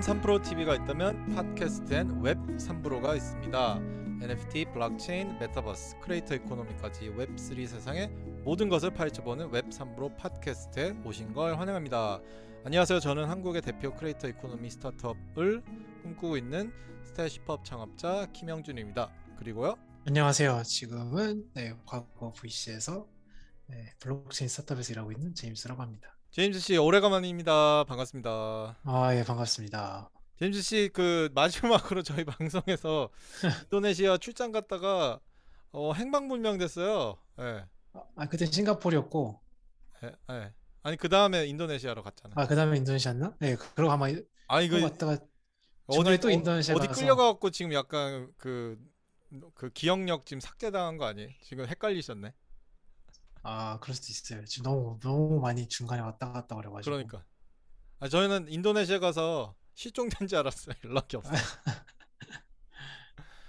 FM 3프로 TV가 있다면 팟캐스트엔 웹 3프로가 있습니다. NFT, 블록체인, 메타버스, creator economy까지 웹3 세상의 모든 것을 파헤쳐보는 웹 3프로 팟캐스트에 오신 걸 환영합니다. 안녕하세요. 저는 한국의 대표 creator economy 스타트업을 꿈꾸고 있는 스태시법 창업자 김영준입니다. 그리고요. 안녕하세요. 지금은 네, 과거 VC에서 네, 블록체인 스타트업에서 일하고 있는 제임스라고 합니다. 제임스 씨 오래간만입니다. 반갑습니다. 아, 예, 반갑습니다. 제임스 씨 그 마지막으로 저희 방송에서 인도네시아 출장 갔다가 어, 행방불명 됐어요. 예. 아, 아, 그때 싱가포르였고, 예, 예. 아니 그 다음에 인도네시아로 갔잖아. 아, 그 다음에 인도네시아였나? 네, 그- 그러고 아마 아 이거 그러고 갔다가 중간에 또 인도네시아 어 디 가서 끌려가갖고 지금 약간 그, 그 기억력 지금 삭제당한 거 아니에요? 지금 헷갈리셨네. 아, 그럴 수도 있어요. 지금 너무 너무 많이 중간에 왔다 갔다 그래가지고. 그러니까. 아 저희는 인도네시아 가서 실종된 줄 알았어요. 연락이 없어.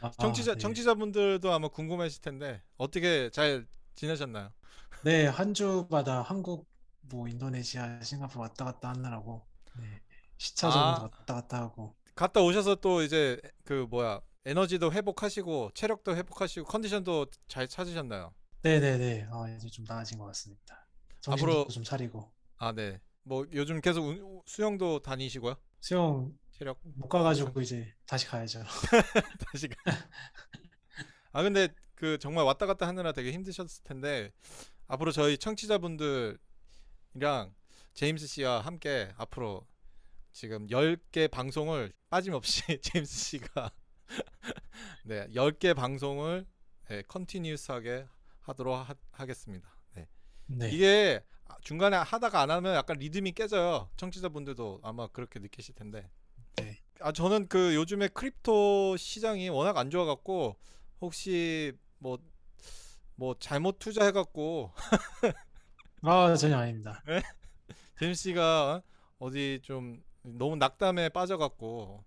아, 청취자 네. 청취자분들도 아마 궁금하실 텐데 어떻게 잘 지내셨나요? 네, 한 주마다 한국, 뭐 인도네시아, 싱가포르 왔다 갔다 하느라고 네, 시차 아. 왔다 갔다 하고. 갔다 오셔서 또 이제 그 뭐야 에너지도 회복하시고 체력도 회복하시고 컨디션도 잘 찾으셨나요? 네, 네, 네. 아, 이제 좀 나아진 것 같습니다. 정신도 앞으로- 좀 차리고. 아 네. 뭐 요즘 계속 운- 수영도 다니시고요? 수영 체력 못 가가지고 이제 다시 가야죠. 다시 가. 아 근데 그 정말 왔다 갔다 하느라 되게 힘드셨을 텐데 앞으로 저희 청취자분들이랑 제임스 씨와 함께 앞으로 지금 10개 방송을 빠짐없이 제임스 씨가 네, 10개 방송을 네, continuous하게 하도록 하, 하겠습니다. 네. 네. 이게 중간에 하다가 안 하면 약간 리듬이 깨져요. 청취자분들도 아마 그렇게 느끼실 텐데. 네. 아 저는 그 요즘에 crypto 시장이 워낙 안 좋아갖고 혹시 뭐뭐 잘못 투자해갖고 아, 전혀 아닙니다. 제임스 씨가 어디 좀 너무 낙담에 빠져갖고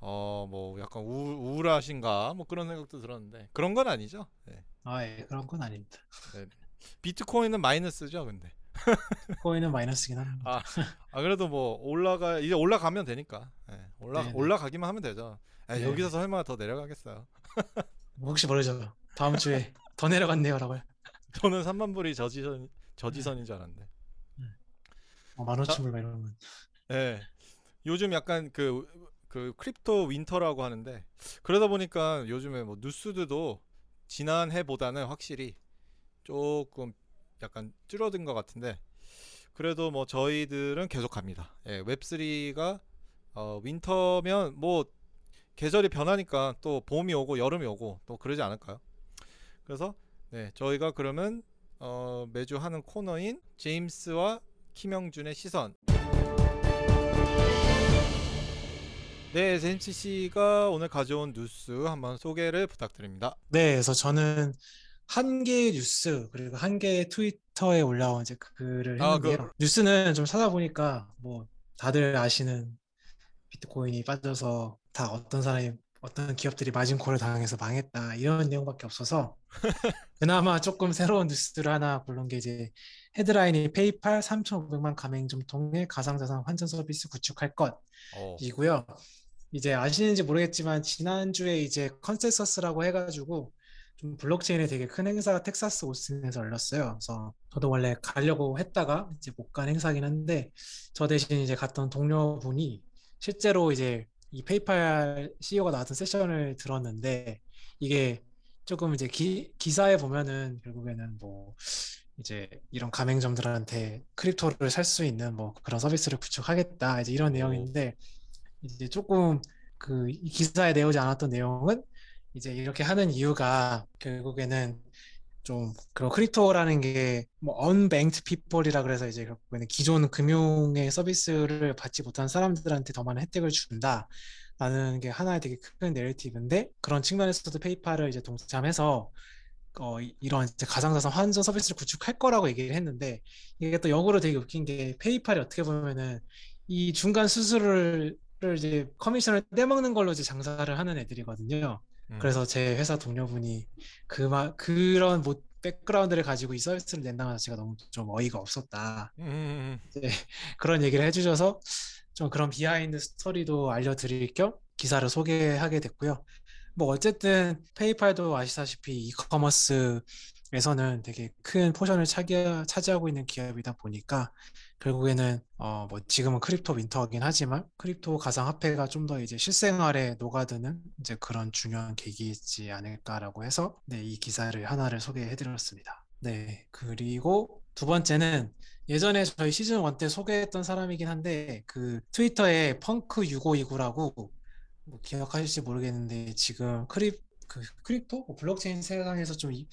어 뭐 약간 우, 우울하신가 뭐 그런 생각도 들었는데 그런 건 아니죠. 네. 아, 예, 그런 건 아닙니다. 비트코인은 마이너스죠, 근데. 코인은 마이너스긴 합니다. 아, 아 그래도 뭐 올라가 이제 올라가면 되니까 예, 올라 네네. 올라가기만 하면 되죠. 에, 네. 여기서 설마 더 내려가겠어요? 뭐 혹시 모르죠. 다음 주에 더 내려갔네요라고. 요 저는 3만 불이 저지선 저지선인 줄 알았는데. 어, 만 오천불 막 이러면. 예. 요즘 약간 그, 그 crypto winter라고 하는데 그러다 보니까 요즘에 뭐 뉴스들도 지난 해보다는 확실히 조금 약간 줄어든 것 같은데 그래도 뭐 저희들은 계속 갑니다. 예, 웹3가 어, winter면 뭐 계절이 변하니까 또 봄이 오고 여름이 오고 또 그러지 않을까요? 그래서 네, 저희가 그러면 어, 매주 하는 코너인 제임스와 김영준의 시선 네, 제임스 씨가 오늘 가져온 뉴스 한번 소개를 부탁드립니다. 네, 그래서 저는 한 개의 뉴스 그리고 한 개의 트위터에 올라온 이제 글을 아, 했는데요. 뉴스는 좀 찾아보니까 뭐 다들 아시는 비트코인이 빠져서 다 어떤 사람이 어떤 기업들이 마진콜을 당해서 망했다 이런 내용밖에 없어서 그나마 조금 새로운 뉴스를 하나 고른 게 이제 헤드라인이 페이팔 3,500만 가맹점 통해 가상자산 환전 서비스 구축할 것 어, 이고요. 이제 아시는지 모르겠지만 지난주에 이제 컨센서스라고 해가지고 좀 블록체인에 되게 큰 행사가 텍사스 오스틴에서 열렸어요. 그래서 저도 원래 가려고 했다가 이제 못 간 행사긴 한데 저 대신 이제 갔던 동료분이 실제로 이제 이 페이팔 CEO가 나왔던 세션을 들었는데 이게 조금 이제 기, 기사에 보면은 결국에는 뭐 이제 이런 가맹점들한테 크립토를 살 수 있는 뭐 그런 서비스를 구축하겠다 이제 이런 오. 내용인데 이제 조금 그이 기사에 내오지 않았던 내용은 이제 이렇게 하는 이유가 결국에는 좀 그런 크립토라는 게뭐 unbanked people이라 그래서 이제 결국에는 기존 금융의 서비스를 받지 못한 사람들한테 더 많은 혜택을 준다 라는 게 하나의 되게 큰 내러티브인데 그런 측면에서도 페이팔을 이제 동참해서 어, 이- 이런 이제 가상자산 환전 서비스를 구축할 거라고 얘기를 했는데 이게 또 역으로 되게 웃긴 게 페이팔이 어떻게 보면은 이 중간 수수료를 이제 커미션을 떼먹는 걸로 이제 장사를 하는 애들이거든요. 음. 그래서 제 회사 동료분이 그 마, 그런 뭐 백그라운드를 가지고 이 서비스를 낸다는 자체가 너무 좀 어이가 없었다. 음, 음, 음. 그런 얘기를 해주셔서 좀 그런 비하인드 스토리도 알려드릴 겸 기사를 소개하게 됐고요. 뭐 어쨌든 페이팔도 아시다시피 이커머스에서는 되게 큰 portion을 차기, 차지하고 있는 기업이다 보니까 결국에는 어 뭐 지금은 crypto winter긴 하지만 crypto 가상 화폐가 좀 더 이제 실생활에 녹아드는 이제 그런 중요한 계기이지 않을까라고 해서 네, 이 기사를 하나를 소개해 드렸습니다. 네, 그리고 두 번째는 예전에 저희 시즌 1 때 소개했던 사람이긴 한데 그 트위터에 펑크 6529라고 뭐 기억하실지 모르겠는데 지금 cryp 그 crypto 뭐 블록체인 세상에서 좀 이-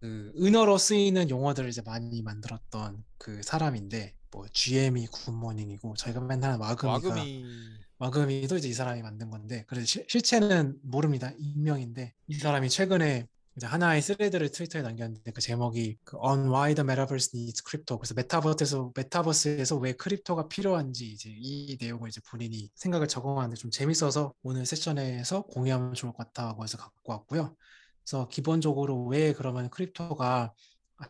그 은어로 쓰이는 용어들을 이제 많이 만들었던 그 사람인데 뭐 GM이 good morning이고 저희가 맨날 WAGMI가 WAGMI. WAGMI도 이제 이 사람이 만든 건데 그래서 실, 실체는 모릅니다. 익명인데 이 사람이 최근에 이제 하나의 thread를 트위터에 남겼는데 그 제목이 그 On Why the Metaverse Needs Crypto. 그래서 메타버스에서 메타버스에서 왜 crypto가 필요한지 이제 이 내용을 이제 본인이 생각을 적어왔는데 좀 재밌어서 오늘 세션에서 공유하면 좋을 것 같다고 해서 갖고 왔고요. 그래서 기본적으로 왜 그러면 crypto가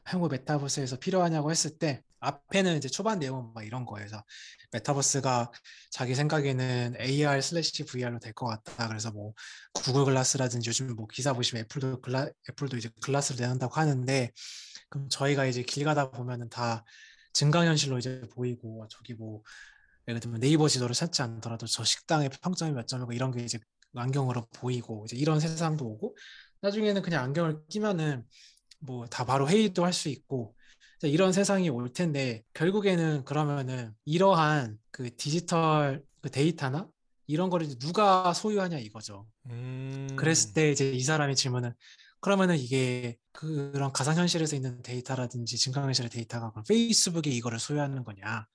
향후 메타버스에서 필요하냐고 했을 때 앞에는 이제 초반 내용은 막 이런 거예요. 그래서 메타버스가 자기 생각에는 AR slash VR로 될 것 같다. 그래서 뭐 구글 글라스라든지 요즘 뭐 기사 보시면 애플도 글라, 애플도 이제 글라스를 내놓는다고 하는데 그럼 저희가 이제 길 가다 보면은 다 증강현실로 이제 보이고 저기 뭐 예를 들면 네이버 지도를 찾지 않더라도 저 식당의 평점이 몇 점이고 이런 게 이제 안경으로 보이고 이제 이런 세상도 오고 나중에는 그냥 안경을 끼면은 뭐 다 바로 회의도 할 수 있고 이런 세상이 올 텐데 결국에는 그러면은 이러한 그 디지털 그 데이터나 이런 거를 누가 소유하냐 이거죠. 음. 그랬을 때 이제 이 사람이 질문은 그러면은 이게 그런 가상현실에서 있는 데이터라든지 증강현실의 데이터가 그럼 페이스북이 이거를 소유하는 거냐,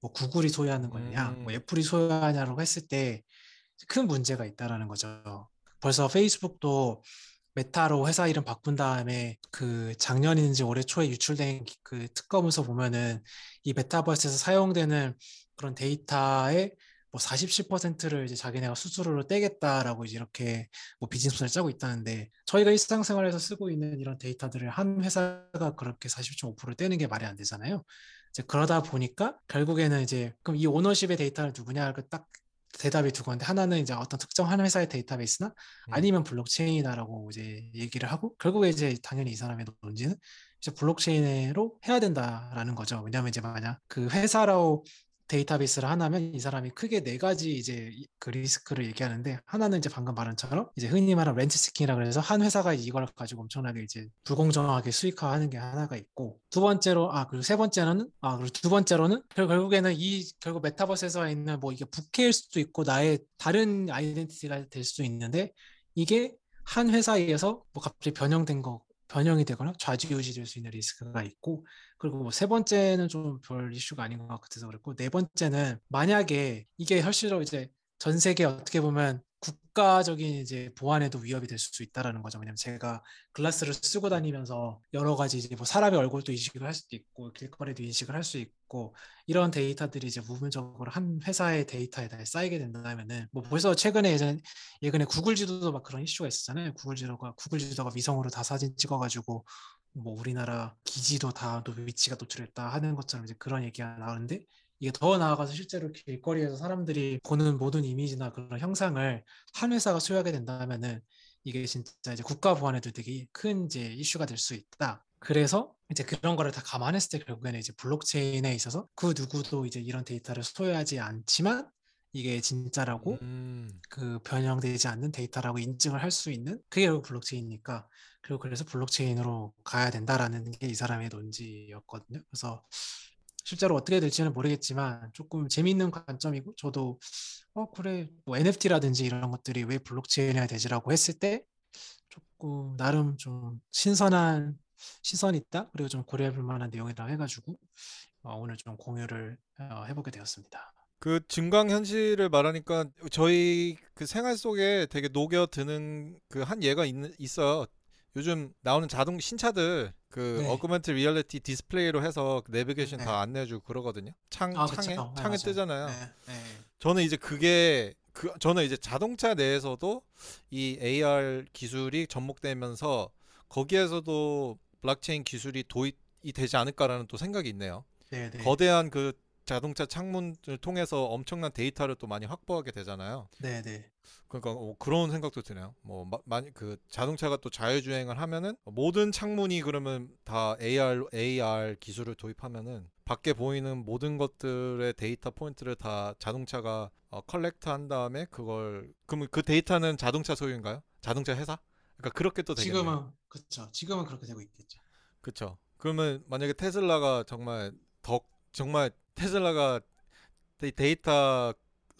뭐 구글이 소유하는 거냐, 뭐 음. 애플이 소유하냐라고 했을 때 큰 문제가 있다라는 거죠. 벌써 페이스북도 메타로 회사 이름 바꾼 다음에 그 작년인지 올해 초에 유출된 기- 그 특검 문서 보면은 이 메타버스에서 사용되는 그런 데이터의 뭐 40, 10%를 이제 자기네가 수수료로 떼겠다라고 이제 이렇게 뭐 비즈니스 플랜을 짜고 있다는데 저희가 일상생활에서 쓰고 있는 이런 데이터들을 한 회사가 그렇게 40.5%를 떼는 게 말이 안 되잖아요. 이제 그러다 보니까 결국에는 이제 그럼 이 ownership의 데이터를 누구냐 딱 대답이 두 건데 하나는 이제 어떤 특정 한 회사의 데이터베이스나 음. 아니면 블록체인이다라고 이제 얘기를 하고 결국에 이제 당연히 이 사람의 논지는 이제 블록체인으로 해야 된다라는 거죠. 왜냐하면 이제 만약 그 회사로 데이터베이스를 하나면 이 사람이 크게 네 가지 이제 이- 그 리스크를 얘기하는데 하나는 이제 방금 말한 처럼 이제 흔히 말하는 렌트 스킹이라 그래서 한 회사가 이걸 가지고 엄청나게 이제 불공정하게 수익화하는 게 하나가 있고 두 번째로 아 그리고 세 번째로는 아 그리고 두 번째로는 결- 결국에는 이 결국 메타버스에서 있는 뭐 이게 부캐일 수도 있고 나의 다른 아이덴티티가 될 수도 있는데 이게 한 회사에서 뭐 갑자기 변형된 거 변형이 되거나 좌지우지 될 수 있는 리스크가 있고 그리고 뭐 세 번째는 좀 별 이슈가 아닌 것 같아서 그랬고 네 번째는 만약에 이게 현실로 이제 전 세계 어떻게 보면 국가적인 이제 보안에도 위협이 될 수 있다라는 거죠. 왜냐면 제가 글라스를 쓰고 다니면서 여러 가지 이제 뭐 사람의 얼굴도 인식을 할 수도 있고 길거리도 인식을 할 수 있고 이런 데이터들이 이제 부분적으로 한 회사의 데이터에 다 쌓이게 된다면은 뭐 벌써 최근에 예전 예전에 구글 지도도 막 그런 이슈가 있었잖아요. 구글 지도가 구글 지도가 위성으로 다 사진 찍어가지고 뭐 우리나라 기지도 다 또 위치가 노출했다 하는 것처럼 이제 그런 얘기가 나오는데 이게 더 나아가서 실제로 길거리에서 사람들이 보는 모든 이미지나 그런 형상을 한 회사가 소유하게 된다면은 이게 진짜 이제 국가 보안에도 되게 큰 이제 이슈가 될 수 있다. 그래서 이제 그런 거를 다 감안했을 때 결국에는 이제 블록체인에 있어서 그 누구도 이제 이런 데이터를 소유하지 않지만 이게 진짜라고 음. 그 변형되지 않는 데이터라고 인증을 할 수 있는 그게 결국 블록체인이니까 그리고 그래서 블록체인으로 가야 된다라는 게 이 사람의 논지였거든요. 그래서 실제로 어떻게 될지는 모르겠지만 조금 재미있는 관점이고 저도 어 그래 뭐 NFT라든지 이런 것들이 왜 블록체인이 되지라고 했을 때 조금 나름 좀 신선한 시선이 있다 그리고 좀 고려해볼 만한 내용이라 해가지고 어, 오늘 좀 공유를 어, 해보게 되었습니다. 그 증강 현실을 말하니까 저희 그 생활 속에 되게 녹여드는 그 한 예가 있, 있어요. 요즘 나오는 자동 신차들 그 네. augmented reality display로 해서 내비게이션 네. 다 안내해주고 그러거든요. 창 아, 창에 그쵸. 네, 창에 맞아요. 뜨잖아요. 네, 네. 저는 이제 그게 그 저는 이제 자동차 내에서도 이 AR 기술이 접목되면서 거기에서도 블록체인 기술이 도입이 되지 않을까라는 또 생각이 있네요. 네, 네. 거대한 그 자동차 창문을 통해서 엄청난 데이터를 또 많이 확보하게 되잖아요. 네네. 그러니까 뭐 그런 생각도 드네요. 뭐 마- 많이 그 자동차가 또 자율주행을 하면은 모든 창문이 그러면 다 AR AR 기술을 도입하면은 밖에 보이는 모든 것들의 데이터 포인트를 다 자동차가 어, collect 한 다음에 그걸 그러면 그 데이터는 자동차 소유인가요? 자동차 회사? 그러니까 그렇게 또 되겠네요. 지금은 그렇죠. 지금은 그렇게 되고 있겠죠. 그쵸. 그러면 만약에 테슬라가 정말 더 정말 테슬라가 데- 데이터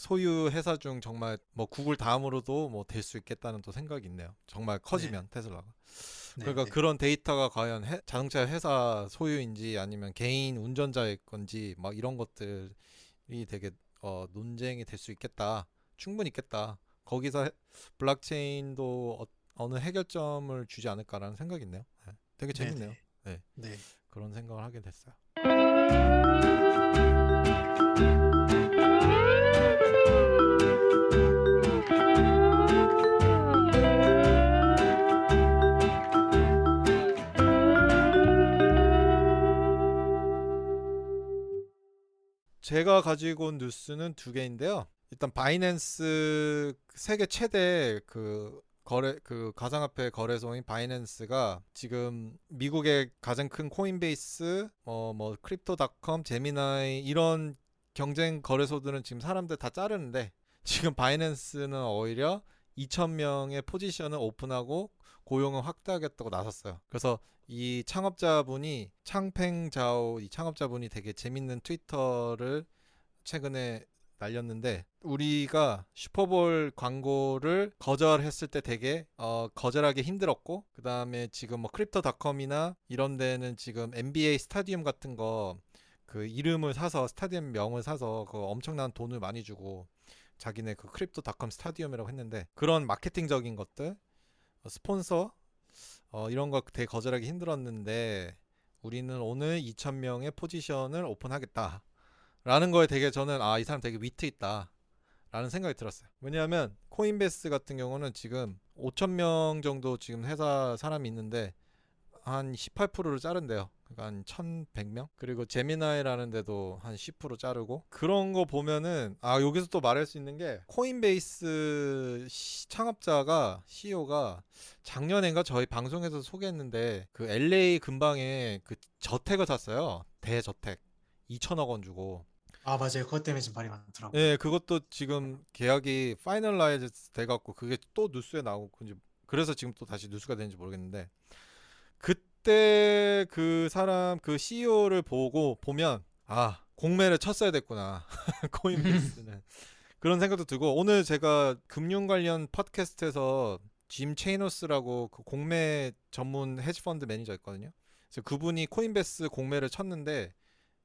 소유 회사 중 정말 뭐 구글 다음으로도 뭐 될 수 있겠다는 또 생각이 있네요. 정말 커지면 테슬라가. 네, 그러니까 네. 그런 데이터가 과연 해- 자동차 회사 소유인지 아니면 개인 운전자일 건지 막 이런 것들이 되게 어, 논쟁이 될 수 있겠다. 충분히 있겠다. 거기서 해- 블록체인도 어, 어느 해결점을 주지 않을까라는 생각이 있네요. 네. 되게 네, 재밌네요. 네. 네. 그런 생각을 하게 됐어요. 제가 가지고 온 뉴스는 두 개인데요. 일단 바이낸스 세계 최대 그 거래 그 가상화폐 거래소인 바이낸스가 지금 미국의 가장 큰 코인베이스 뭐뭐 크립토닷컴 제미나이 이런 경쟁 거래소들은 지금 사람들 다 자르는데 지금 바이낸스는 오히려 2,000명의 포지션을 오픈하고 고용을 확대하겠다고 나섰어요. 그래서 이 창업자분이 창펑자오 이 창업자분이 되게 재밌는 트위터를 최근에 날렸는데 우리가 슈퍼볼 광고를 거절했을 때 되게 어, 거절하기 힘들었고 그 다음에 지금 뭐 크립토닷컴이나 이런 데는 지금 NBA 스타디움 같은 거 그 이름을 사서 스타디움 명을 사서 그 엄청난 돈을 많이 주고 자기네 그 크립토닷컴 스타디움이라고 했는데 그런 마케팅적인 것들 어, 스폰서 어, 이런 거 되게 거절하기 힘들었는데 우리는 오늘 2,000명의 포지션을 오픈하겠다. 라는 거에 되게 저는 아, 이 사람 되게 위트 있다. 라는 생각이 들었어요. 왜냐하면 코인베이스 같은 경우는 지금 5,000명 정도 지금 회사 사람이 있는데 한 18%를 자른대요. 그러니까 한 1,100명? 그리고 제미나이라는 데도 한 10% 자르고 그런 거 보면은 아, 여기서 또 말할 수 있는 게 코인베이스 시- 창업자가 CEO가 작년엔가 저희 방송에서 소개했는데 그 LA 근방에 그 저택을 샀어요. 대저택. 2천억 원 주고. 아 맞아요. 그것 때문에 지금 말이 많더라고요. 예, 그것도 지금 계약이 finalize 돼 갖고 그게 또 뉴스에 나오고 그래서 지금 또 다시 뉴스가 되는지 모르겠는데 그때 그 사람 그 CEO를 보고 보면 아, 공매를 쳤어야 됐구나. 코인베이스는. 그런 생각도 들고 오늘 제가 금융 관련 팟캐스트에서 짐 체이노스라고 그 공매 전문 헤지펀드 매니저 있거든요. 그래서 그분이 코인베이스 공매를 쳤는데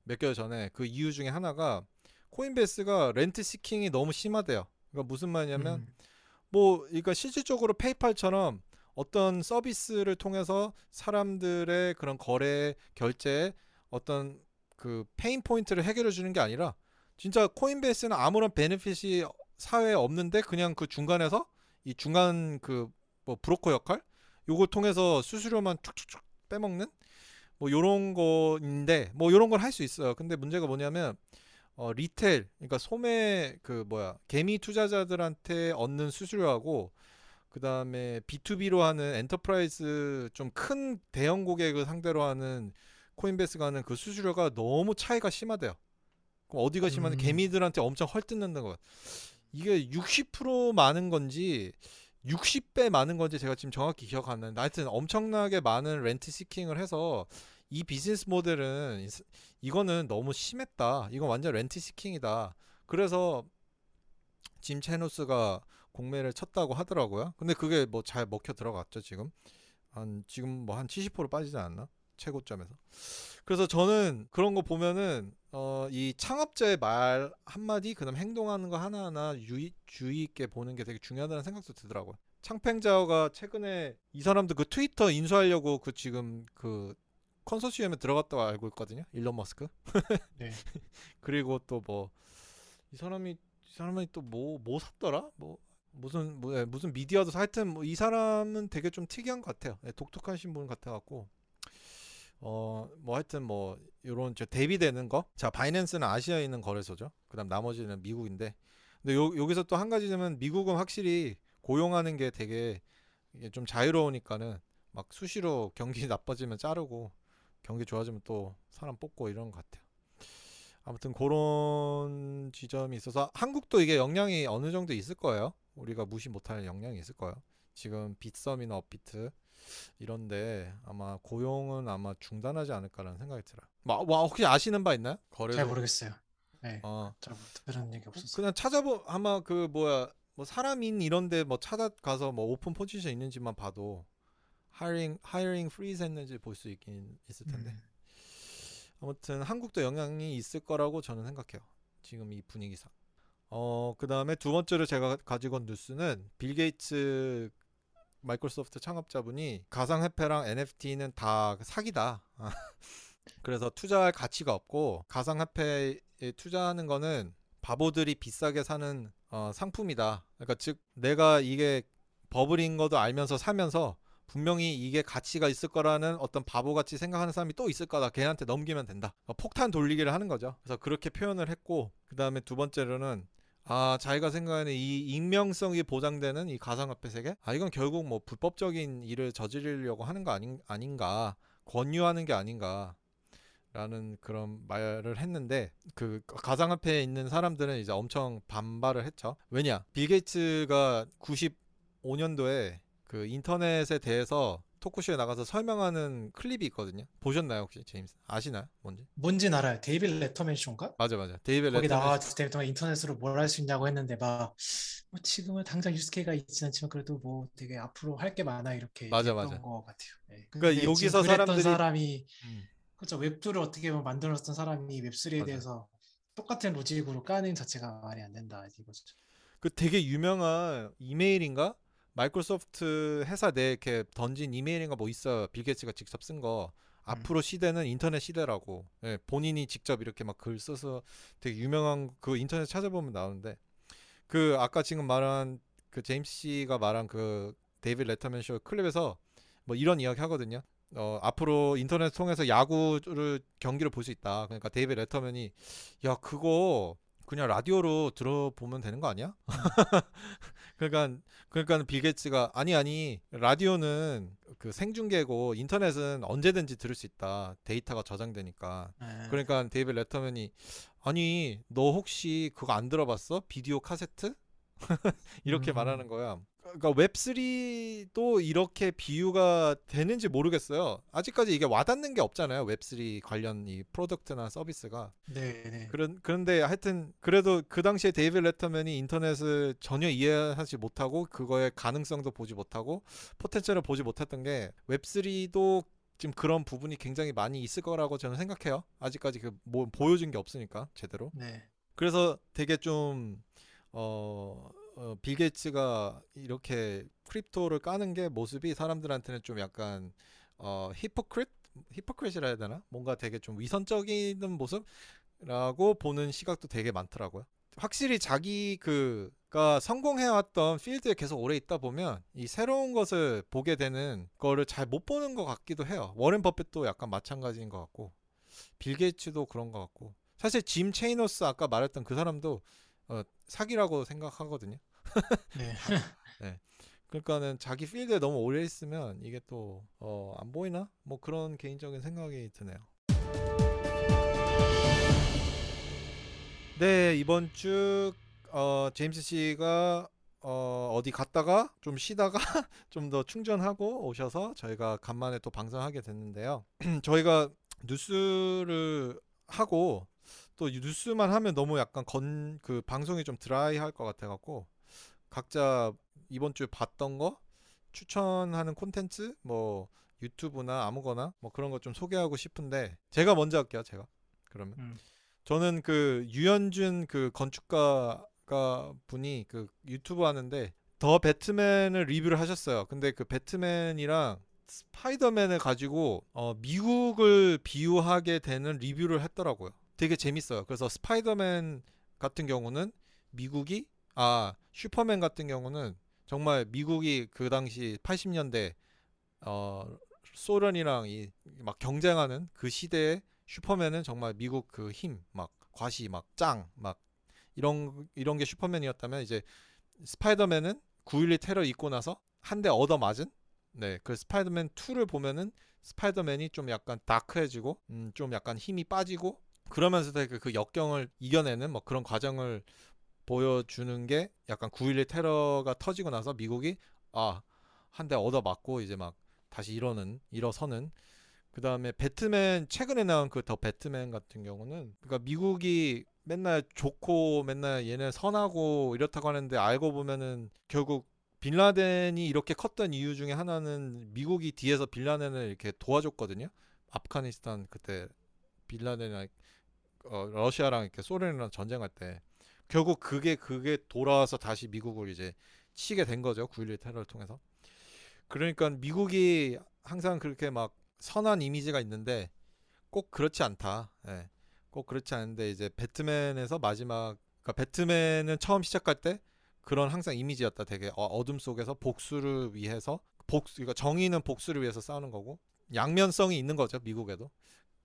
몇 개월 전에 그 이유 중에 하나가 코인베이스가 rent seeking이 너무 심하대요. 그러니까 무슨 말이냐면 음, 뭐 그러니까 실질적으로 페이팔처럼 어떤 서비스를 통해서 사람들의 그런 거래 결제 어떤 그 pain point를 해결해 주는 게 아니라 진짜 코인베이스는 아무런 benefit이 사회에 없는데 그냥 그 중간에서 이 중간 그 뭐 브로커 역할 요걸 통해서 수수료만 툭툭툭 빼먹는 뭐 요런 거인데 뭐 요런 걸 할 수 있어요. 근데 문제가 뭐냐면 어 retail 그러니까 소매 그 뭐야 개미 투자자들한테 얻는 수수료하고 그 다음에 B2B로 하는 enterprise 좀 큰 대형 고객을 상대로 하는 코인베이스가 하는 그 수수료가 너무 차이가 심하대요. 그럼 어디가 심한데 음. 개미들한테 엄청 헐뜯는다는 거야. 이게 60% 많은 건지 60배 많은 건지 제가 지금 정확히 기억 안 나는데 하여튼 엄청나게 많은 렌트 시킹을 해서 이 비즈니스 모델은 이- 이거는 너무 심했다. 이건 완전 렌트 시킹이다. 그래서 짐 체노스가 공매를 쳤다고 하더라고요. 근데 그게 뭐 잘 먹혀 들어갔죠, 지금. 한 지금 뭐 한 70% 빠지지 않나? 최고점에서. 그래서 저는 그런 거 보면은 어, 이 창업자의 말 한마디 그다음 행동하는 거 하나하나 유의, 주의 있게 보는 게 되게 중요하다는 생각도 들더라고요. 창팽자오가 최근에 이 사람도 그 트위터 인수하려고 그 지금 그 컨소시엄에 들어갔다고 알고 있거든요. 일론 머스크. 네. 그리고 또 뭐 이 사람이 이 사람이 또 뭐뭐 샀더라? 뭐 무슨 뭐 예, 무슨 미디어도 사- 하여튼 뭐 이 사람은 되게 좀 특이한 것 같아요. 예, 독특하신 분 같아 갖고 어 뭐 하여튼 뭐 요런 저 대비되는 거. 자, 바이낸스는 아시아에 있는 거래소죠. 그다음 나머지는 미국인데. 근데 요, 여기서 또 한 가지는 미국은 확실히 고용하는 게 되게 이게 좀 자유로우니까는 막 수시로 경기 나빠지면 자르고 경기 좋아지면 또 사람 뽑고 이런 것 같아요. 아무튼 그런 지점이 있어서 한국도 이게 영향이 어느 정도 있을 거예요. 우리가 무시 못할 영향이 있을 거예요. 지금 빗썸이나 업비트 이런데 아마 고용은 아마 중단하지 않을까라는 생각이 들어요. 뭐, 와, 혹시 아시는 바 있나요? 거래소. 잘 모르겠어요. 네, 어, 잘 들은 얘기 없었어요. 그냥 찾아보 아마 그 뭐야 뭐 사람인 이런데 뭐 찾아가서 뭐 open position 있는지만 봐도 hiring hiring freeze 했는지 볼 수 있긴 있을 텐데 음, 아무튼 한국도 영향이 있을 거라고 저는 생각해요. 지금 이 분위기상. 어, 그 다음에 두 번째로 제가 가지고 온 뉴스는 빌 게이츠 마이크로소프트 창업자분이 가상화폐랑 NFT는 다 사기다. 그래서 투자할 가치가 없고 가상화폐에 투자하는 거는 바보들이 비싸게 사는 어, 상품이다. 그러니까 즉 내가 이게 버블인 것도 알면서 사면서 분명히 이게 가치가 있을 거라는 어떤 바보같이 생각하는 사람이 또 있을 거다. 걔한테 넘기면 된다. 어, 폭탄 돌리기를 하는 거죠. 그래서 그렇게 표현을 했고 그 다음에 두 번째로는 아 자기가 생각하는 이 익명성이 보장되는 이 가상화폐 세계 아 이건 결국 뭐 불법적인 일을 저지르려고 하는 거 아닌, 아닌가 권유하는 게 아닌가 라는 그런 말을 했는데 그 가상화폐에 있는 사람들은 이제 엄청 반발을 했죠. 왜냐? 빌 게이츠가 95년도에 그 인터넷에 대해서 토크쇼에 나가서 설명하는 클립이 있거든요. 보셨나요 혹시 제임스? 아시나요? 뭔지? 뭔진 알아요. 데이비드 레터맨 쇼인가? 맞아 맞아. 데이비드 거기 레터맨 나와가지고 데이비드 레터맨 인터넷으로 뭘 할 수 있냐고 했는데 막 뭐 지금은 당장 use case가 있진 않지만 그래도 뭐 되게 앞으로 할 게 많아 이렇게 맞아, 얘기했던 맞아. 것 같아요. 네. 그러니까 근데 여기서 지금 그랬던 사람들이- 사람이 음. 그렇죠. 웹2를 어떻게 보면 만들었던 사람이 웹3에 맞아. 대해서 똑같은 로직으로 까는 자체가 말이 안 된다 이거죠. 그 되게 유명한 이메일인가? 마이크로소프트 회사 내에 이렇게 던진 이메일인가 뭐 있어요. 빌 게이츠가 직접 쓴 거. 앞으로 시대는 인터넷 시대라고. 예, 본인이 직접 이렇게 막 글 써서 되게 유명한 그 인터넷 찾아보면 나오는데 그 아까 지금 말한 그 제임스 씨가 말한 그 데이비드 레터맨 쇼 클립에서 뭐 이런 이야기 하거든요. 어, 앞으로 인터넷 통해서 야구를 경기를 볼 수 있다. 그러니까 데이비드 레터맨이 야 그거 그냥 라디오로 들어보면 되는 거 아니야? 그러니까 그러니까 빌 게이츠가 아니 아니 라디오는 그 생중계고 인터넷은 언제든지 들을 수 있다. 데이터가 저장되니까. 네. 그러니까 데이비드 레터맨이 아니 너 혹시 그거 안 들어봤어? 비디오 카세트? 이렇게 음. 말하는 거야. 그러니까 웹3도 이렇게 비유가 되는지 모르겠어요. 아직까지 이게 와닿는 게 없잖아요. 웹3 관련 이 프로덕트나 서비스가. 네, 네. 그런 그런데 하여튼 그래도 그 당시에 데이비드 레터맨이 인터넷을 전혀 이해하지 못하고 그거의 가능성도 보지 못하고 potential을 보지 못했던 게 웹3도 지금 그런 부분이 굉장히 많이 있을 거라고 저는 생각해요. 아직까지 그 뭐 보여준 게 없으니까 제대로. 네. 그래서 되게 좀 어, 어, 빌 게이츠가 이렇게 crypto를 까는 게 모습이 사람들한테는 좀 약간 어, hypocrite hypocrite이라 해야 되나? 뭔가 되게 좀 위선적인 모습라고 보는 시각도 되게 많더라고요. 확실히 자기 그가 성공해왔던 필드에 계속 오래 있다 보면 이 새로운 것을 보게 되는 거를 잘 못 보는 것 같기도 해요. 워렌 버핏도 약간 마찬가지인 것 같고 빌 게이츠도 그런 것 같고 사실 짐 체이너스 아까 말했던 그 사람도 어, 사기라고 생각하거든요. 네. 그러니까는 자기 필드에 너무 오래 있으면 이게 또 어, 안 보이나? 뭐 그런 개인적인 생각이 드네요. 네 이번 주 어, 제임스 씨가 어, 어디 갔다가 좀 쉬다가 좀 더 충전하고 오셔서 저희가 간만에 또 방송하게 됐는데요. 저희가 뉴스를 하고 또이 뉴스만 하면 너무 약간 건 그 방송이 좀 드라이할 것 같아 갖고 각자 이번 주에 봤던 거 추천하는 콘텐츠? 뭐 유튜브나 아무거나? 뭐 그런 거 좀 소개하고 싶은데 제가 먼저 할게요 제가. 그러면. 음. 저는 그 유현준 그 건축가가 분이 그 유튜브 하는데 더 배트맨을 리뷰를 하셨어요. 근데 그 배트맨이랑 스파이더맨을 가지고 어 미국을 비유하게 되는 리뷰를 했더라고요. 되게 재밌어요. 그래서 스파이더맨 같은 경우는 미국이 아 슈퍼맨 같은 경우는 정말 미국이 그 당시 80년대 어 소련이랑 이 막 경쟁하는 그 시대에 슈퍼맨은 정말 미국 그 힘, 막 과시, 막 짱, 막 이런 이런 게 슈퍼맨이었다면 이제 스파이더맨은 9.12 테러 있고 나서 한 대 얻어 맞은? 네, 그 스파이더맨 2를 보면은 스파이더맨이 좀 약간 다크해지고 음, 좀 약간 힘이 빠지고 그러면서도 그, 그 역경을 이겨내는 뭐 그런 과정을 보여주는 게 약간 9.11 테러가 터지고 나서 미국이 아, 한 대 얻어 맞고 이제 막 다시 일어는 일어서는 그 다음에 배트맨 최근에 나온 그 더 배트맨 같은 경우는 그러니까 미국이 맨날 좋고 맨날 얘네 선하고 이렇다고 하는데 알고 보면은 결국 빌라덴이 이렇게 컸던 이유 중에 하나는 미국이 뒤에서 빌라덴을 이렇게 도와줬거든요. 아프가니스탄 그때 빌라덴이랑 어, 러시아랑 이렇게 소련이랑 전쟁할 때 결국 그게 그게 돌아와서 다시 미국을 이제 치게 된 거죠. 9.11 테러를 통해서. 그러니까 미국이 항상 그렇게 막 선한 이미지가 있는데 꼭 그렇지 않다. 예. 꼭 그렇지 않은데 이제 배트맨에서 마지막 그러니까 배트맨은 처음 시작할 때 그런 항상 이미지였다. 되게 어- 어둠 속에서 복수를 위해서 복수 그러니까 정의는 복수를 위해서 싸우는 거고 양면성이 있는 거죠. 미국에도.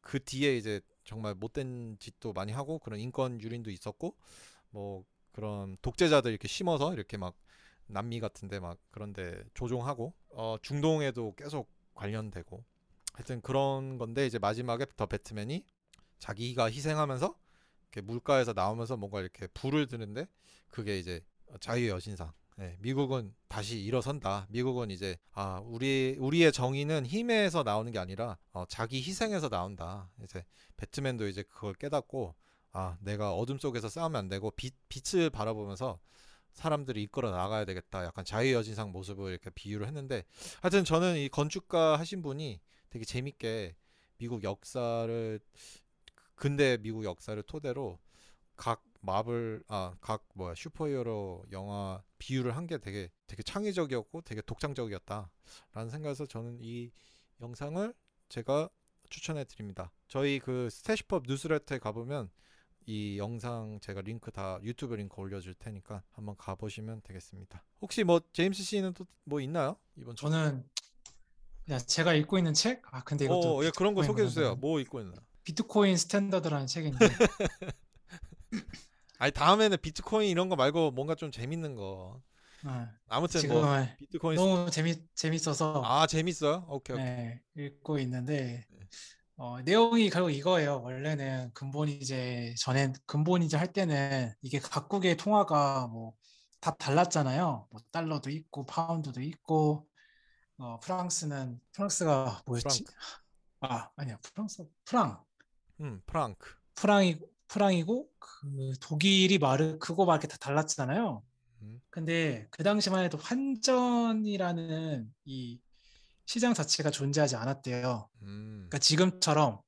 그 뒤에 이제 정말 못된 짓도 많이 하고 그런 인권 유린도 있었고 뭐 그런 독재자들 이렇게 심어서 이렇게 막 남미 같은데 막 그런데 조종하고 어 중동에도 계속 관련되고 하여튼 그런 건데 이제 마지막에 더 배트맨이 자기가 희생하면서 이렇게 물가에서 나오면서 뭔가 이렇게 불을 드는데 그게 이제 자유의 여신상. 예, 미국은 다시 일어선다. 미국은 이제 아 우리 우리의 정의는 힘에서 나오는 게 아니라 어, 자기 희생에서 나온다. 이제 배트맨도 이제 그걸 깨닫고 아 내가 어둠 속에서 싸우면 안 되고 빛 빛을 바라보면서 사람들이 이끌어 나가야 되겠다. 약간 자유의 여신상 모습을 이렇게 비유를 했는데 하여튼 저는 이 건축가 하신 분이 되게 재밌게 미국 역사를 근대 미국 역사를 토대로 각 마블 아 각 뭐야 슈퍼히어로 영화 비유를 한 게 되게 되게 창의적이었고 되게 독창적이었다라는 생각에서 저는 이 영상을 제가 추천해 드립니다. 저희 그 스태시법 뉴스레터에 가보면 이 영상 제가 링크 다 유튜브 링크 올려줄 테니까 한번 가보시면 되겠습니다. 혹시 뭐 제임스 씨는 또 뭐 있나요 이번 주? 저는 그냥 제가 읽고 있는 책? 아 근데 이것도 어, 예, 그런 거 소개해 주세요. 뭐 읽고 있나? 비트코인 스탠더드라는 책인데 아니 다음에는 비트코인 이런 거 말고 뭔가 좀 재밌는 거. 어, 아무튼 뭐 비트코인 너무 재미 재밌어서 아 재밌어요? 오케이 오케이. 네, 읽고 있는데 네. 어, 내용이 결국 이거예요. 원래는 근본 이제 전에 근본 이제 할 때는 이게 각국의 통화가 뭐 다 달랐잖아요. 뭐 달러도 있고 파운드도 있고 어, 프랑스는 프랑스가 뭐였지? 프랑크. 아 아니야 프랑스 프랑 음 프랑크. 프랑이 프랑이고 그 독일이 마르크고 막 이렇게 다 달랐잖아요. 음. 근데 그 당시만 해도 환전이라는 이 시장 자체가 존재하지 않았대요. 음. 그러니까 지금처럼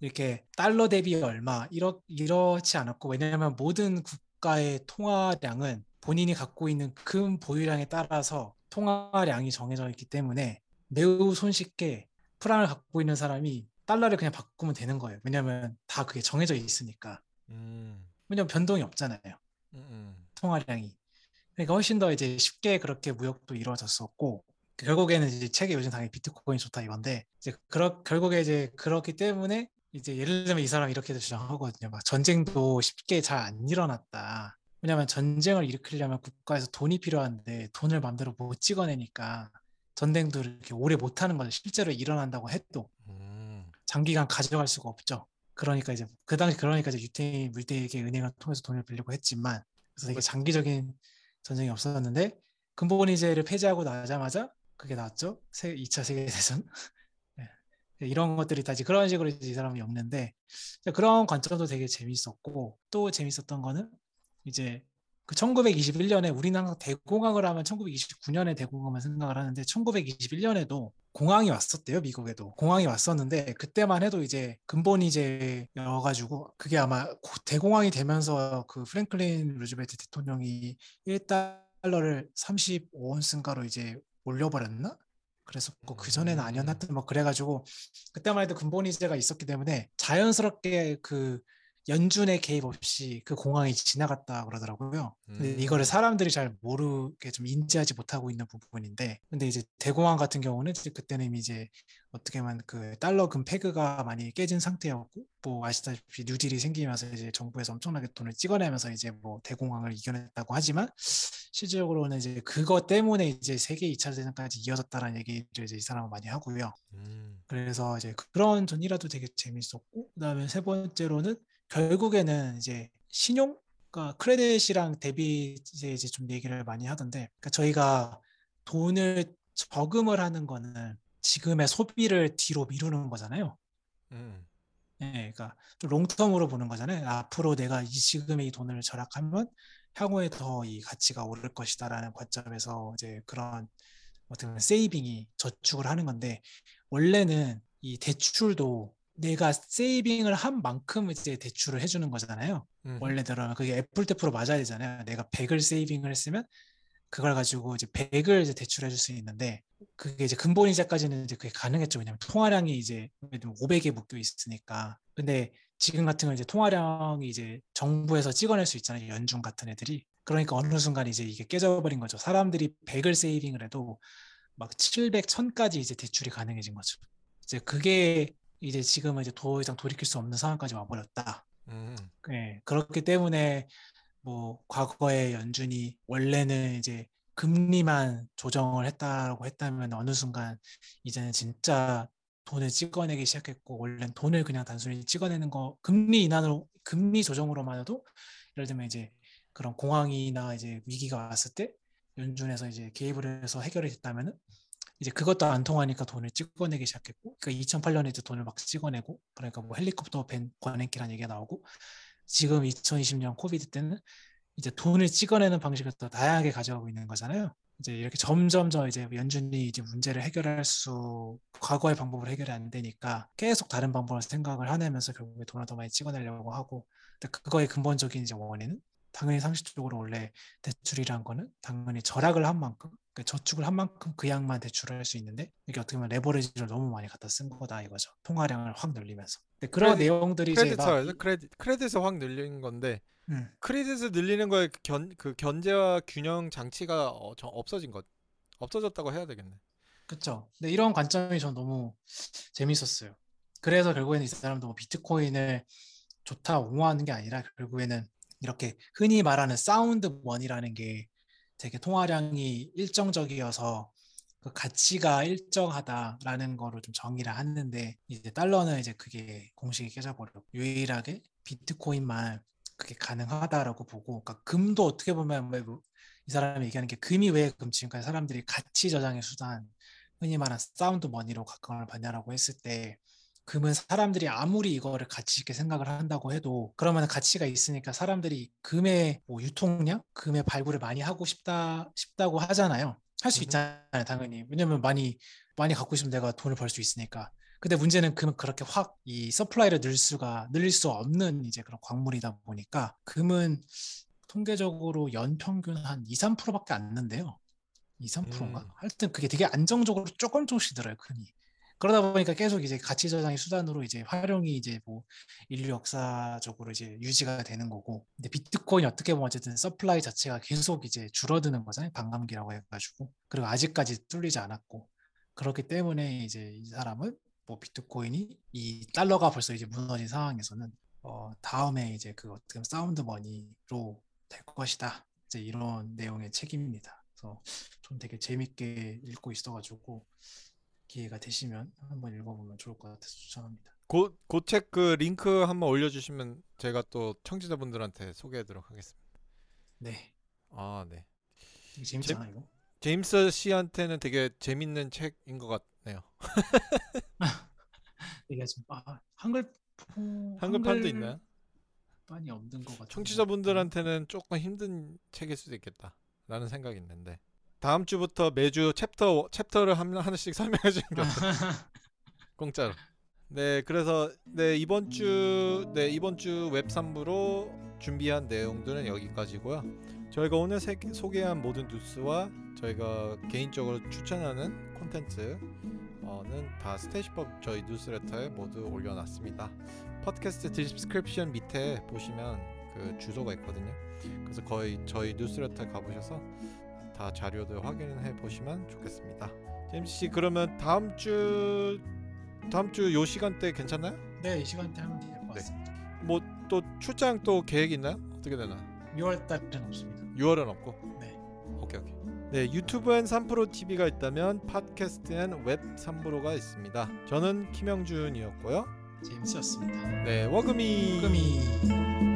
이렇게 달러 대비 얼마 이렇 이렇지 않았고 왜냐하면 모든 국가의 통화량은 본인이 갖고 있는 금 보유량에 따라서 통화량이 정해져 있기 때문에 매우 손쉽게 프랑을 갖고 있는 사람이 달러를 그냥 바꾸면 되는 거예요. 왜냐하면 다 그게 정해져 있으니까. 음. 왜냐면 변동이 없잖아요. 음. 음. 통화량이. 그러니까 훨씬 더 이제 쉽게 그렇게 무역도 이루어졌었고 결국에는 이제 책의 요즘 당연히 비트코인 좋다 이건데 이제 그러, 결국에 이제 그렇기 때문에 이제 예를 들면 이 사람 이렇게도 주장하거든요. 막 전쟁도 쉽게 잘 안 일어났다. 왜냐하면 전쟁을 일으키려면 국가에서 돈이 필요한데 돈을 마음대로 못 찍어내니까 전쟁도 이렇게 오래 못 하는 거죠. 실제로 일어난다고 해도 음. 장기간 가져갈 수가 없죠. 그러니까 이제 그 당시 그러니까 이제 유태인 물대에게 은행을 통해서 돈을 빌리고 했지만 그래서 되게 장기적인 전쟁이 없었는데 근본 이제를 폐지하고 나자마자 그게 나왔죠. 세, 2차 세계대전. 네. 이런 것들이 다 이제 그런 식으로 이제 이 사람이 이제 그런 관점도 되게 재밌었고 또 재밌었던 거는 이제 그 1921년에 우리는 항상 대공황을 하면 1929년에 대공황만 생각을 하는데 1921년에도 공황이 왔었대요 미국에도 공황이 왔었는데 그때만 해도 이제 근본이제여가지고 그게 아마 고- 대공황이 되면서 그 프랭클린 루즈벨트 대통령이 1달러를 35온슨가로 이제 올려버렸나? 그래서 그 전에는 음. 아니었나 뭐 그래가지고 그때만 해도 근본이제가 있었기 때문에 자연스럽게 그 연준의 개입 없이 그 공항이 지나갔다 그러더라고요. 근데 음. 이거를 사람들이 잘 모르게 좀 인지하지 못하고 있는 부분인데, 근데 이제 대공황 같은 경우는 그때는 이제 어떻게 보면 그 달러 금 페그가 많이 깨진 상태였고, 뭐 아시다시피 뉴딜이 생기면서 이제 정부에서 엄청나게 돈을 찍어내면서 이제 뭐 대공황을 이겨냈다고 하지만 실질적으로는 이제 그것 때문에 이제 세계 2차 대전까지 이어졌다라는 얘기를 이제 이 사람은 많이 하고요. 음. 그래서 이제 그런 전이라도 되게 재밌었고 그다음에 세 번째로는 결국에는 이제 신용 그러니까 크레딧이랑 대비 이제 이제 좀 얘기를 많이 하던데 그러니까 저희가 돈을 저금을 하는 거는 지금의 소비를 뒤로 미루는 거잖아요. 음. 예, 그러니까 좀 롱텀으로 보는 거잖아요. 앞으로 내가 이 지금의 이 돈을 절약하면 향후에 더 이 가치가 오를 것이다라는 관점에서 이제 그런 어떻게 보면 세이빙이 저축을 하는 건데 원래는 이 대출도 내가 세이빙을 한 만큼 이제 대출을 해주는 거잖아요. 음. 원래대로는 그게 애플 테프로 맞아야 되잖아요. 내가 100을 세이빙을 했으면 그걸 가지고 이제 100을 이제 대출해 줄 수 있는데 그게 이제 근본 이자까지는 이제 그게 가능했죠. 왜냐면 통화량이 이제 500에 묶여 있으니까. 근데 지금 같은 경우 이제 통화량이 이제 정부에서 찍어낼 수 있잖아요. 연준 같은 애들이. 그러니까 어느 순간 이제 이게 깨져버린 거죠. 사람들이 100을 세이빙을 해도 막 700, 1000까지 이제 대출이 가능해진 거죠. 이제 그게 이제 지금은 이제 더 이상 돌이킬 수 없는 상황까지 와버렸다. 음. 예, 그렇기 때문에 뭐 과거에 연준이 원래는 이제 금리만 조정을 했다라고 했다면 어느 순간 이제는 진짜 돈을 찍어내기 시작했고 원래는 돈을 그냥 단순히 찍어내는 거 금리 인하로 금리 조정으로만 해도 예를 들면 이제 그런 공황이나 이제 위기가 왔을 때 연준에서 이제 개입을 해서 해결이 됐다면은 이제 그것도 안 통하니까 돈을 찍어내기 시작했고 그러니까 2008년에 이제 돈을 막 찍어내고 그러니까 뭐 헬리콥터 벤 권행기라는 얘기가 나오고 지금 2020년 코비드 때는 이제 돈을 찍어내는 방식을 더 다양하게 가져가고 있는 거잖아요. 이제 이렇게 점점점 이제 연준이 이제 문제를 해결할 수 과거의 방법으로 해결이 안 되니까 계속 다른 방법을 생각을 하내면서 결국에 돈을 더 많이 찍어내려고 하고 근데 그거의 근본적인 이제 원인은 당연히 상식적으로 원래 대출이란 거는 당연히 절약을 한 만큼 그러니까 저축을 한 만큼 그 양만 대출을 할수 있는데 이게 어떻게 보면 레버리지를 너무 많이 갖다 쓴 거다 이거죠. 통화량을 확 늘리면서. 근데 그런 크레딧- 내용들이 이제 막 크레딧 크레딧을 확 늘린 건데 음, 크레딧을 늘리는 거에 견 그 견제와 균형 장치가 어, 저- 없어진 것 없어졌다고 해야 되겠네. 그쵸. 근데 이런 관점이 전 너무 재밌었어요. 그래서 결국에는 이 사람도 뭐 비트코인을 좋다 옹호하는 게 아니라 결국에는 이렇게 흔히 말하는 sound money라는 게 되게 통화량이 일정적이어서 그 가치가 일정하다라는 거를 좀 정의를 하는데 이제 달러는 이제 그게 공식이 깨져버렸고 유일하게 비트코인만 그게 가능하다라고 보고 그러니까 금도 어떻게 보면 왜뭐 이 사람이 얘기하는 게 금이 왜 금 지금까지 사람들이 가치 저장의 수단 흔히 말하는 sound money로 각광을 받냐라고 했을 때 금은 사람들이 아무리 이거를 가치 있게 생각을 한다고 해도 그러면 가치가 있으니까 사람들이 금의 뭐 유통량, 금의 발굴을 많이 하고 싶다 싶다고 하잖아요. 할수 음. 있잖아요, 당연히. 왜냐면 많이 많이 갖고 있으면 내가 돈을 벌 수 있으니까. 근데 문제는 금은 그렇게 확 이 supply를 늘 수가 늘릴 수 없는 이제 그런 광물이다 보니까 금은 통계적으로 연 평균 한 2, 3%밖에 안 는대요. 2, 3%인가? 음. 하여튼 그게 되게 안정적으로 조금 조금씩 늘어요, 금이. 그러다 보니까 계속 이제 가치 저장의 수단으로 이제 활용이 이제 뭐 인류 역사적으로 이제 유지가 되는 거고. 근데 비트코인이 어떻게 보면 어쨌든 supply 자체가 계속 이제 줄어드는 거잖아요. 반감기라고 해가지고. 그리고 아직까지 뚫리지 않았고. 그렇기 때문에 이제 이 사람은 뭐 비트코인이 이 달러가 벌써 이제 무너진 상황에서는 어 다음에 이제 그 어떻게 보면 sound money로 될 것이다. 이제 이런 내용의 책임입니다. 그래서 좀 되게 재밌게 읽고 있어가지고 기회가 되시면 한번 읽어보면 좋을 것 같아서 추천합니다. 고책 그 링크 한번 올려주시면 제가 또 청취자분들한테 소개하도록 하겠습니다. 네, 아 네. 재밌잖아 이거. 제임스 씨한테는 되게 재밌는 책인 것 같네요. 이게 좀 아, 한글 포- 한글판도 있나요? 한글판이 없는 것 같아요. 청취자분들한테는 조금 힘든 책일 수도 있겠다라는 생각이 있는데 다음 주부터 매주 챕터 챕터를 한 하나씩 설명해 주는 게? 공짜로. 네, 그래서 네 이번 주 네 이번 주 웹3프로 준비한 내용들은 여기까지고요. 저희가 오늘 세- 소개한 모든 뉴스와 저희가 개인적으로 추천하는 콘텐츠 어는 다 스테이시법 저희 뉴스레터에 모두 올려놨습니다. 팟캐스트 description 밑에 보시면 그 주소가 있거든요. 그래서 거의 저희 뉴스레터에 가보셔서 다 자료들 확인해 보시면 좋겠습니다. 제임스 씨 그러면 다음 주 다음 주 요 시간대 괜찮나요? 네, 이 시간대 하면 될것 네. 같습니다. 뭐 또 출장 또 계획 있나요? 어떻게 되나? 6월 달은 없습니다. 6월은 없고. 네. 오케이 오케이. 네 유튜브엔 3프로 TV가 있다면 팟캐스트엔 웹 3프로가 있습니다. 저는 김영준이었고요. 제임스였습니다. 네 워금이. 금이